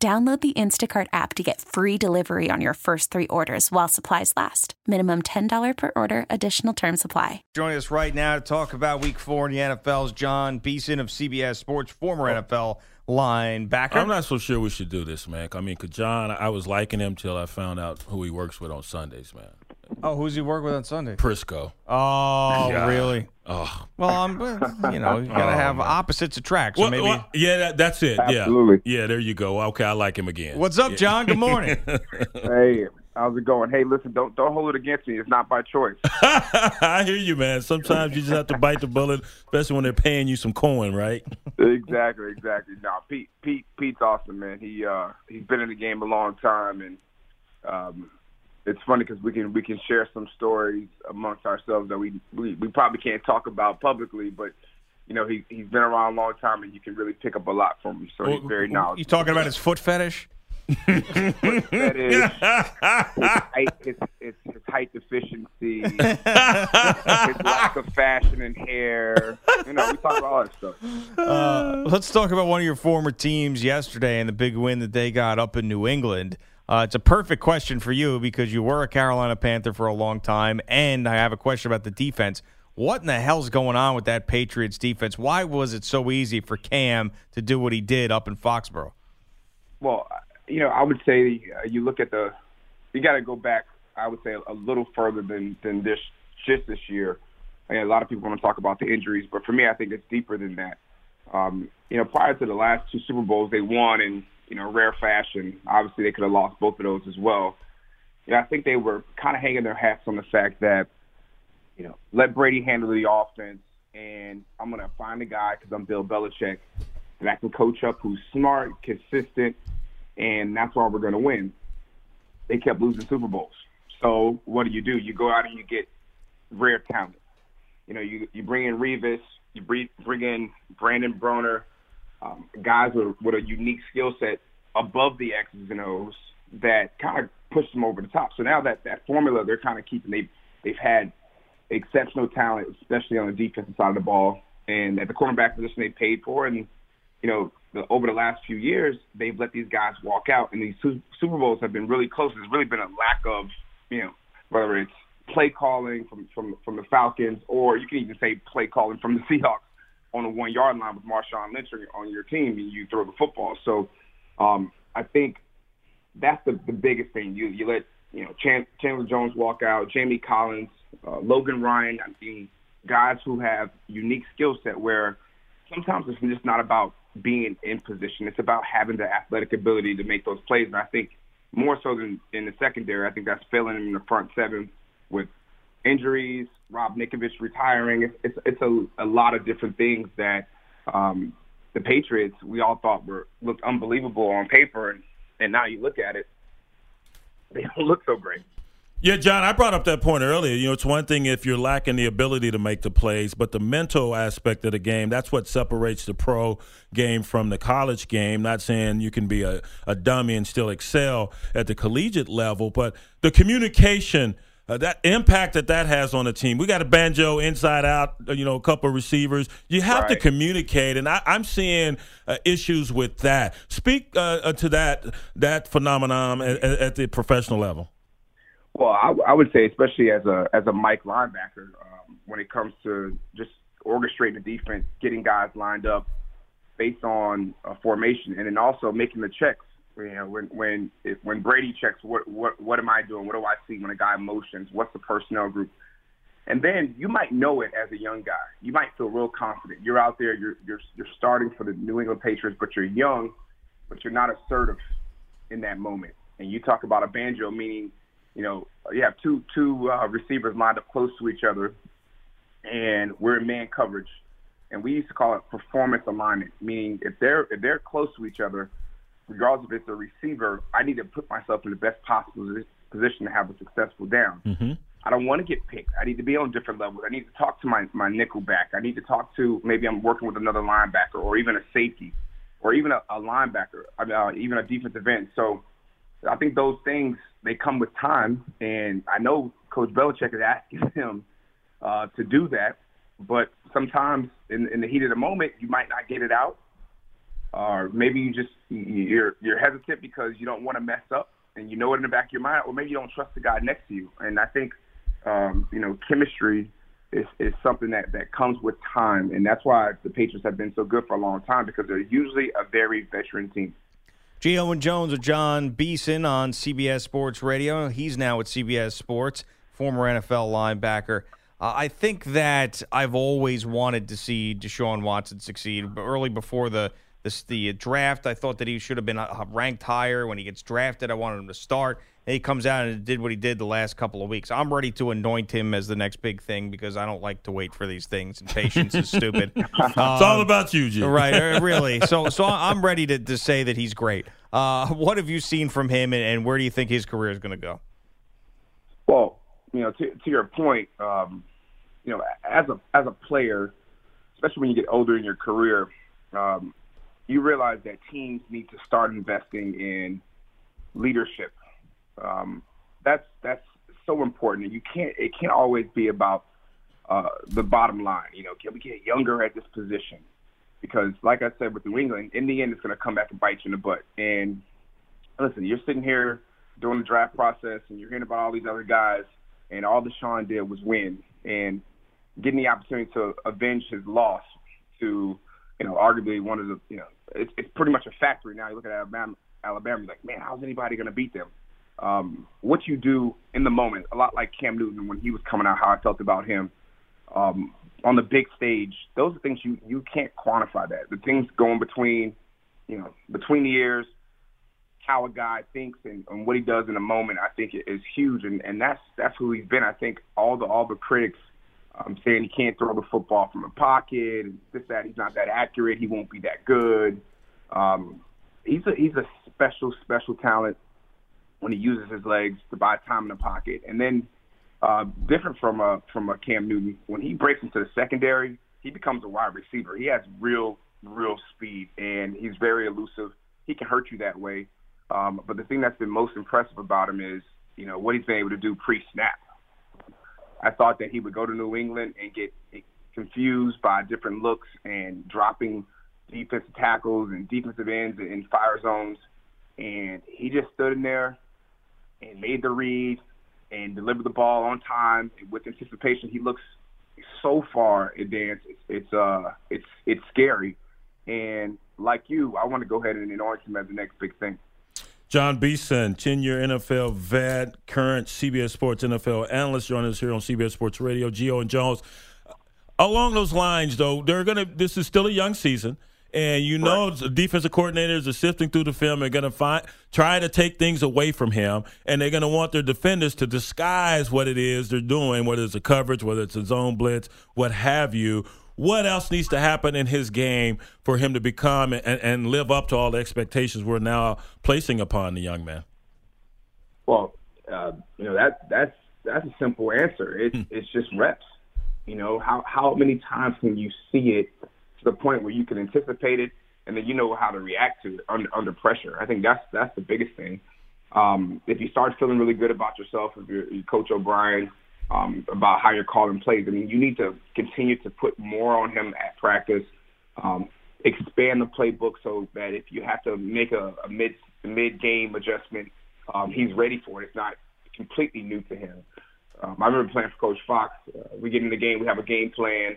Download the Instacart app to get free delivery on your first three orders while supplies last. Minimum $10 per order, additional term supply. Joining us right now to talk about week four in the NFL is John Beason of CBS Sports, former oh. NFL linebacker. I'm not so sure we should do this, man. I mean, cause John, I was liking him till I found out who he works with on Sundays, man. Oh, who's he work with on Sunday? Prisco. Oh, Yeah. really? Oh, Well, I'm, you know, you gotta Oh, have man. opposites attract. So Well, maybe. well, yeah, that, that's it. Absolutely. Yeah, yeah. There you go. Okay, I like him again. What's up, John? Good morning. Hey, how's it going? Hey, listen, don't don't hold it against me. It's not by choice. I hear you, man. Sometimes you just have to bite the bullet, especially when they're paying you some coin, right? exactly, exactly. No, Pete, Pete, Pete's awesome, man. He uh he's been in the game a long time, and um, it's funny because we can we can share some stories amongst ourselves that we, we we probably can't talk about publicly, but. You know, he he's been around a long time, and you can really pick up a lot from him. So he's very knowledgeable. You talking about his foot fetish? that is his height, his, his, his height deficiency, his lack of fashion and hair. You know, we talk about all that stuff. Uh, let's talk about one of your former teams yesterday and the big win that they got up in New England. Uh, it's a perfect question for you because you were a Carolina Panther for a long time, and I have a question about the defense. What in the hell's going on with that Patriots defense? Why was it so easy for Cam to do what he did up in Foxborough? Well, you know, I would say uh, you look at the, you got to go back. I would say a little further than than this just this year. I mean, a lot of people want to talk about the injuries, but for me, I think it's deeper than that. Um, you know, prior to the last two Super Bowls, they won in you know rare fashion. Obviously, they could have lost both of those as well. You know, I think they were kind of hanging their hats on the fact that you know let Brady handle the offense, and I'm gonna find a guy because I'm Bill Belichick that I can coach up who's smart, consistent, and that's why we're gonna win. They kept losing Super Bowls. So what do you do? You go out and you get rare talent. You know, you you bring in Revis, you bring bring in Brandon Browner, um, guys with, with a unique skill set above the X's and O's that kind of push them over the top. So now that that formula they're kind of keeping, they've they've had exceptional talent, especially on the defensive side of the ball, and at the cornerback position they paid for, and you know. The, over the last few years, they've let these guys walk out, and these Su- Super Bowls have been really close. There's really been a lack of, you know, whether it's play calling from from from the Falcons, or you can even say play calling from the Seahawks on the one yard line with Marshawn Lynch on your team, and you throw the football. So um, I think that's the the biggest thing. You you let you know Chan- Chandler Jones walk out, Jamie Collins, uh, Logan Ryan. I mean, guys who have unique skill set where sometimes it's just not about being in position. It's about having the athletic ability to make those plays. And I think more so than in the secondary, I think that's failing in the front seven with injuries, Rob Ninkovich retiring. It's it's, it's a, a lot of different things that um, the Patriots we all thought were looked unbelievable on paper, and, and now you look at it, they don't look so great. Yeah, John, I brought up that point earlier. You know, it's one thing if you're lacking the ability to make the plays, but the mental aspect of the game, that's what separates the pro game from the college game. Not saying you can be a, a dummy and still excel at the collegiate level, but the communication, uh, that impact that that has on a team. We got a banjo inside out, uh, you know, a couple of receivers. You have to communicate, and I, I'm seeing uh, issues with that. Speak uh, uh, to that that phenomenon at, at at the professional level. Well, I, I would say, especially as a as a Mike linebacker, um, when it comes to just orchestrating the defense, getting guys lined up based on a formation, and then also making the checks. You know, when when if, when Brady checks, what what what am I doing? What do I see when a guy motions? What's the personnel group? And then you might know it as a young guy. You might feel real confident. You're out there. You're you're you're starting for the New England Patriots, but you're young, but you're not assertive in that moment. And you talk about a banjo, meaning you know, you have two two uh, receivers lined up close to each other, and we're in man coverage, and we used to call it performance alignment, meaning if they're if they're close to each other, regardless if it's a receiver, I need to put myself in the best possible position to have a successful down. Mm-hmm. I don't want to get picked. I need to be on different levels. I need to talk to my, my nickel back. I need to talk to maybe I'm working with another linebacker or even a safety or even a, a linebacker, uh, even a defensive end. So I think those things, they come with time. And I know Coach Belichick is asking him uh, to do that. But sometimes in, in the heat of the moment, you might not get it out. Or maybe you just, you're, you're hesitant because you don't want to mess up and you know it in the back of your mind, or maybe you don't trust the guy next to you. And I think – um, you know, chemistry is, is something that, that comes with time. And that's why the Patriots have been so good for a long time because they're usually a very veteran team. Gio and Jones with John Beason on CBS Sports Radio. He's now at CBS Sports, former NFL linebacker. Uh, I think that I've always wanted to see Deshaun Watson succeed. But early before the the, the draft, I thought that he should have been uh, ranked higher. When he gets drafted, I wanted him to start he comes out and did what he did the last couple of weeks. I'm ready to anoint him as the next big thing because I don't like to wait for these things, and patience is stupid. Um, it's all about you, Jim. Right, uh, really. So, so I'm ready to, to say that he's great. Uh, what have you seen from him, and, and where do you think his career is going to go? Well, you know, to, to your point, um, you know, as a as a player, especially when you get older in your career, um, you realize that teams need to start investing in leadership um, that's that's so important. You can't it can't always be about uh, the bottom line. You know, can we get younger at this position? Because, like I said, with New England, in the end, it's going to come back and bite you in the butt. And listen, you're sitting here during the draft process, and you're hearing about all these other guys, and all Deshaun did was win and getting the opportunity to avenge his loss to, you know, arguably one of the, you know, it's, it's pretty much a factory now. You look at Alabama, Alabama, you're like, man, how's anybody going to beat them? um, what you do in the moment. A lot like Cam Newton when he was coming out, how I felt about him um, on the big stage. Those are things you you can't quantify. That the things going between, you know, between the ears, how a guy thinks and, and what he does in a moment, I think is huge, and and that's that's who he's been. I think all the all the critics. Um, saying he can't throw the football from the pocket, this, that, he's not that accurate, he won't be that good. Um, he's a he's a special, special talent when he uses his legs to buy time in the pocket. And then uh, different from a from a Cam Newton, when he breaks into the secondary, he becomes a wide receiver. He has real real speed and he's very elusive. He can hurt you that way. Um, but the thing that's been most impressive about him is, you know, what he's been able to do pre-snap. I thought that he would go to New England and get confused by different looks and dropping defensive tackles and defensive ends in fire zones. And he just stood in there and made the read and delivered the ball on time with anticipation. He looks so far advanced. It's, it's uh it's it's scary. And like you, I want to go ahead and anoint him as the next big thing. John Beason, 10 year NFL vet, current CBS Sports NFL analyst, joining us here on CBS Sports Radio. Gio and Jones. Uh, along those lines, though, they're gonna. This is still a young season. And you know, right. defensive coordinators are sifting through the film and going to find try to take things away from him, and they're going to want their defenders to disguise what it is they're doing, whether it's a coverage, whether it's a zone blitz, what have you. What else needs to happen in his game for him to become and, and live up to all the expectations we're now placing upon the young man? Well, uh, you know that that's that's a simple answer. It's hmm. it's just reps. You know how how many times can you see it? to the point where you can anticipate it and then you know how to react to it under, under pressure. I think that's that's the biggest thing. Um, if you start feeling really good about yourself, if you're, you're Coach O'Brien, um, about how you're calling plays, I mean, you need to continue to put more on him at practice. Um, expand the playbook so that if you have to make a, a mid mid game adjustment, um, he's ready for it. It's not completely new to him. Um, I remember playing for Coach Fox. Uh, we get in the game, we have a game plan.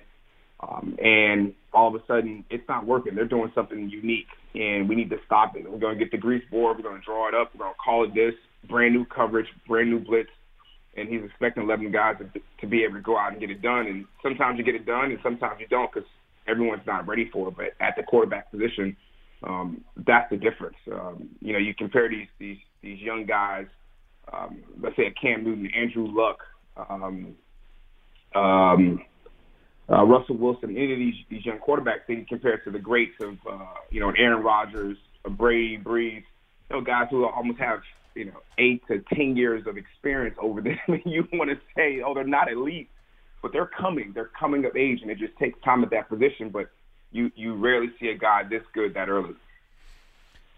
Um, and all of a sudden, it's not working. They're doing something unique, and we need to stop it. We're going to get the grease board. We're going to draw it up. We're going to call it this brand new coverage, brand new blitz. And he's expecting 11 guys to, to be able to go out and get it done. And sometimes you get it done, and sometimes you don't because everyone's not ready for it. But at the quarterback position, um, that's the difference. Um, you know, you compare these these these young guys. Um, let's say a Cam Newton, Andrew Luck. Um, um, uh, Russell Wilson, any of these these young quarterbacks, they compared to the greats of uh, you know Aaron Rodgers, a Brady, Brees, you know, guys who almost have you know eight to ten years of experience over them. you want to say, oh, they're not elite, but they're coming. They're coming of age, and it just takes time at that position. But you you rarely see a guy this good that early.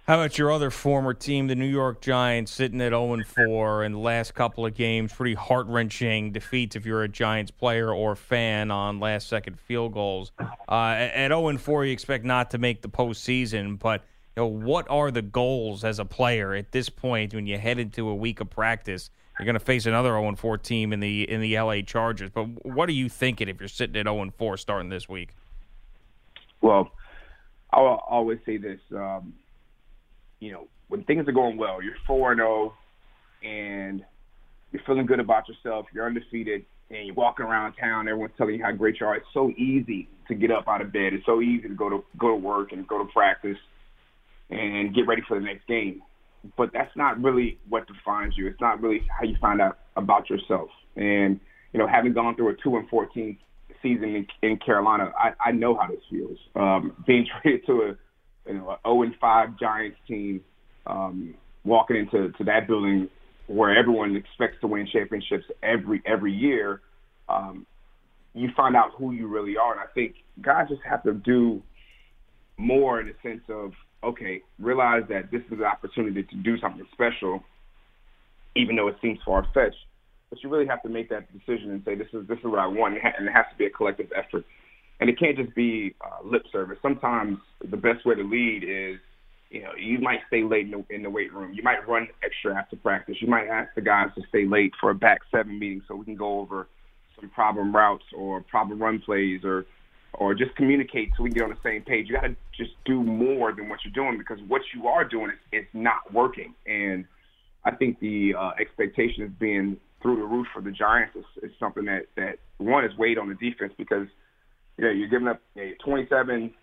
How about your other former team, the New York Giants, sitting at 0 4 in the last couple of games? Pretty heart wrenching defeats if you're a Giants player or fan on last second field goals. Uh, at 0 4, you expect not to make the postseason, but you know, what are the goals as a player at this point when you head into a week of practice? You're going to face another 0 4 team in the in the LA Chargers. But what are you thinking if you're sitting at 0 4 starting this week? Well, I'll always say this. Um, you know, when things are going well, you're 4 0 and you're feeling good about yourself, you're undefeated, and you're walking around town, everyone's telling you how great you are. It's so easy to get up out of bed. It's so easy to go to go to work and go to practice and get ready for the next game. But that's not really what defines you. It's not really how you find out about yourself. And you know, having gone through a two and fourteen season in, in Carolina, I, I know how this feels. Um, being traded to a you know zero and five Giants team, um, walking into to that building where everyone expects to win championships every every year. Um, you find out who you really are, and I think guys just have to do more in the sense of okay, realize that this is an opportunity to do something special, even though it seems far fetched. But you really have to make that decision and say, this is this is what I want, and it has to be a collective effort. And it can't just be uh, lip service. Sometimes the best way to lead is, you know, you might stay late in the, in the weight room. You might run extra after practice. You might ask the guys to stay late for a back seven meeting so we can go over some problem routes or problem run plays or or just communicate so we get on the same page. You got to just do more than what you're doing because what you are doing is, is not working. And I think the uh, expectation is being through the roof for the Giants is, is something that that one is weighed on the defense because you know you're giving up you know, 27,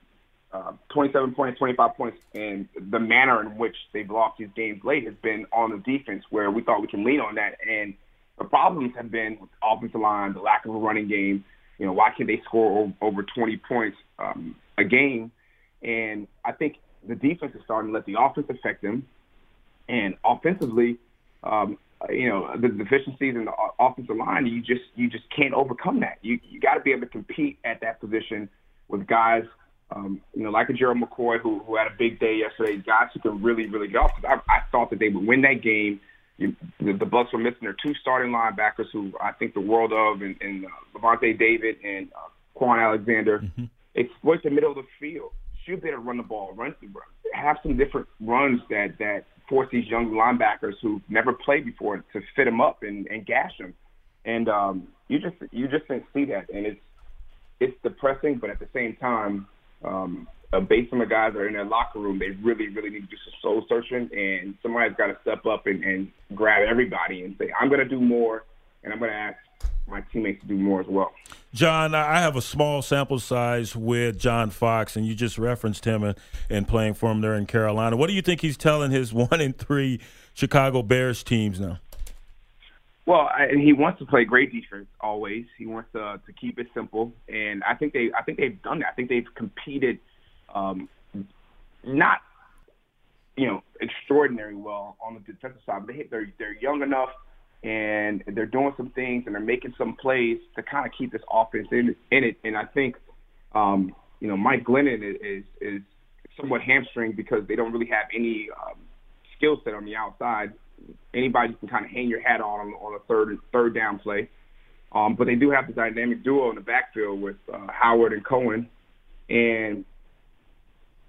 uh, 27 points, 25 points, and the manner in which they've lost these games late has been on the defense where we thought we can lean on that. And the problems have been with the offensive line, the lack of a running game you know, why can they score over 20 points um, a game? And I think the defense is starting to let the offense affect them. And offensively, um, you know, the deficiencies in the offensive line, you just you just can't overcome that. You you got to be able to compete at that position with guys, um, you know, like a Gerald McCoy who who had a big day yesterday. Guys who can really really get off. I, I thought that they would win that game you, the, the Bucks were missing their two starting linebackers, who I think the world of, and, and uh, Lavonte David and uh, Kwon Alexander. Mm-hmm. Exploit the middle of the field. Should be able to run the ball. Run, have some different runs that that force these young linebackers who've never played before to fit them up and, and gash them. And um, you just you just didn't see that, and it's it's depressing, but at the same time, um, uh, based on the guys that are in their locker room, they really, really need to do some soul searching, and somebody's got to step up and, and grab everybody and say, "I'm going to do more, and I'm going to ask my teammates to do more as well." John, I have a small sample size with John Fox, and you just referenced him and, and playing for him there in Carolina. What do you think he's telling his one and three Chicago Bears teams now? Well, I, he wants to play great defense always. He wants to to keep it simple, and I think they I think they've done that. I think they've competed um, not you know extraordinary well on the defensive side, but they, they're they're young enough and they're doing some things and they're making some plays to kind of keep this offense in in it. And I think um, you know Mike Glennon is is, somewhat hamstring because they don't really have any um, skill set on the outside. Anybody can kind of hang your hat on on a third third down play. Um, but they do have the dynamic duo in the backfield with uh, Howard and Cohen, and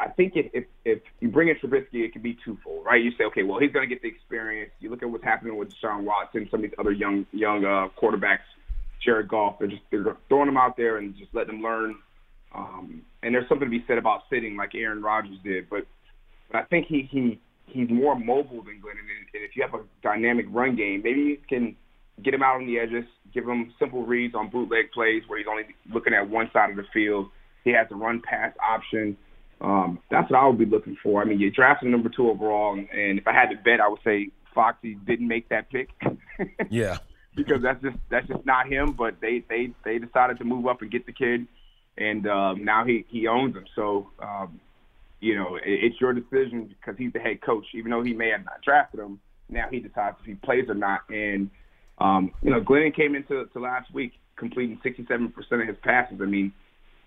I think if, if, if you bring in Trubisky, it can be twofold, right? You say, okay, well, he's going to get the experience. You look at what's happening with Deshaun Watson, some of these other young young uh, quarterbacks, Jared Goff. They're just they're throwing them out there and just letting them learn. Um, and there's something to be said about sitting like Aaron Rodgers did, but but I think he he he's more mobile than Glennon. And if you have a dynamic run game, maybe you can get him out on the edges, give him simple reads on bootleg plays where he's only looking at one side of the field. He has a run pass option. Um, that's what I would be looking for. I mean, you drafted number two overall, and, and if I had to bet, I would say Foxy didn't make that pick. yeah, because that's just that's just not him. But they they they decided to move up and get the kid, and um, now he he owns him. So um, you know, it, it's your decision because he's the head coach. Even though he may have not drafted him, now he decides if he plays or not. And um, you know, Glennon came into to last week completing 67% of his passes. I mean,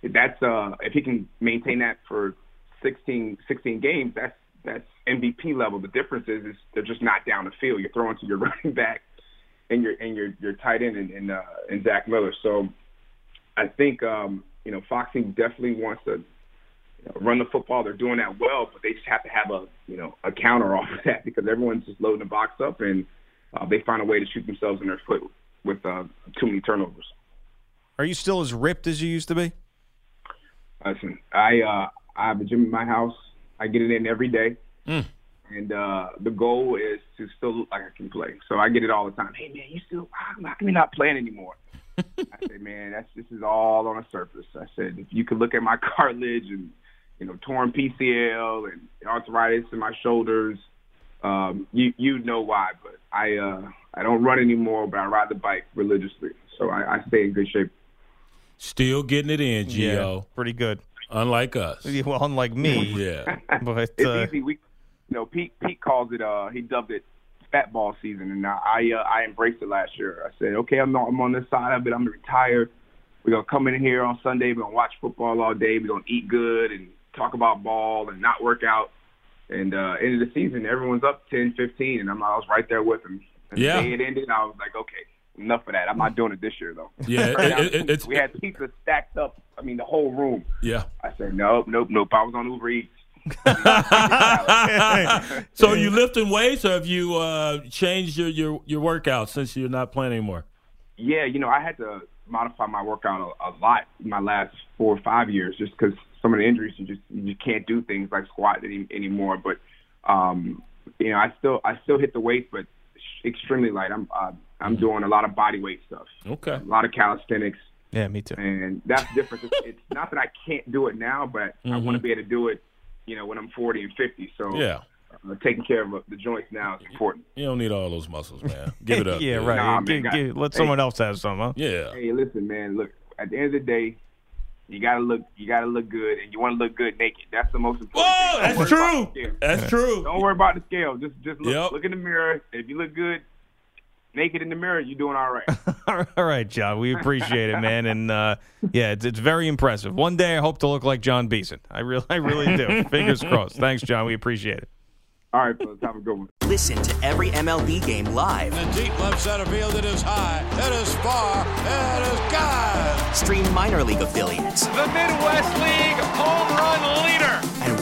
that's uh, if he can maintain that for 16, 16 games, that's that's MVP level. The difference is, is they're just not down the field. You're throwing to your running back and your and your your tight end and and, uh, and Zach Miller. So I think um, you know Foxy definitely wants to you know, run the football. They're doing that well, but they just have to have a you know a counter off of that because everyone's just loading the box up and uh, they find a way to shoot themselves in their foot with uh, too many turnovers. Are you still as ripped as you used to be? Listen, I uh, I have a gym in my house. I get it in every day. Mm. And uh, the goal is to still look like I can play. So I get it all the time. Hey man, you still how come you're not playing anymore? I said, man, that's this is all on the surface. I said, if you could look at my cartilage and you know torn PCL and arthritis in my shoulders, um, you you know why. But I uh, I don't run anymore, but I ride the bike religiously, so I, I stay in good shape. Still getting it in, Gio. Yeah, pretty good. Unlike us. Well, unlike me. Yeah. But It's uh, easy. We, you know, Pete Pete calls it. Uh, he dubbed it fat ball season, and I I, uh, I embraced it last year. I said, okay, I'm not, I'm on this side of it. I'm retired. We're gonna come in here on Sunday. We're gonna watch football all day. We're gonna eat good and talk about ball and not work out. And uh, end of the season, everyone's up 10, 15, and I'm, I was right there with them. And Yeah. the day it ended, I was like, okay, enough of that. I'm not doing it this year though. Yeah, it- it- it- it's- we had pizza stacked up. I mean, the whole room. Yeah. I said, nope, nope, nope. I was on Uber Eats. so are you lifting weights or have you uh, changed your, your, your workout since you're not playing anymore? Yeah, you know, I had to modify my workout a, a lot in my last four or five years, just because some of the injuries you just you can't do things like squat any, anymore. But um, you know, I still I still hit the weights, but extremely light. I'm uh, I'm doing a lot of body weight stuff, Okay. a lot of calisthenics, yeah, me too. and that's different. It's, it's not that I can't do it now, but I want to be able to do it, you know, when I'm 40 and 50. So Yeah. uh, taking care of uh, the joints now is important. You don't need all those muscles, man. Give it up. yeah, dude. right. Nah, man, Give- got- give- let hey. someone else have some, huh? Yeah. Hey, listen, man. Look, at the end of the day, you gotta look. You gotta look good, and you want to look good naked. That's the most important. Whoa, thing. Don't that's true. That's true. Don't worry about the scale. Just, just look, Yep. look in the mirror. If you look good, naked in the mirror, you're doing all right. All right, John. We appreciate it, man. And uh, yeah, it's, it's very impressive. One day, I hope to look like John Beason. I really, I really do. Fingers crossed. Thanks, John. We appreciate it. all right, fellas. Have a good one. Listen to every MLB game live. In the deep left center field, it is high, it is far, it is God. Stream minor league affiliates The Midwest League home run leader. and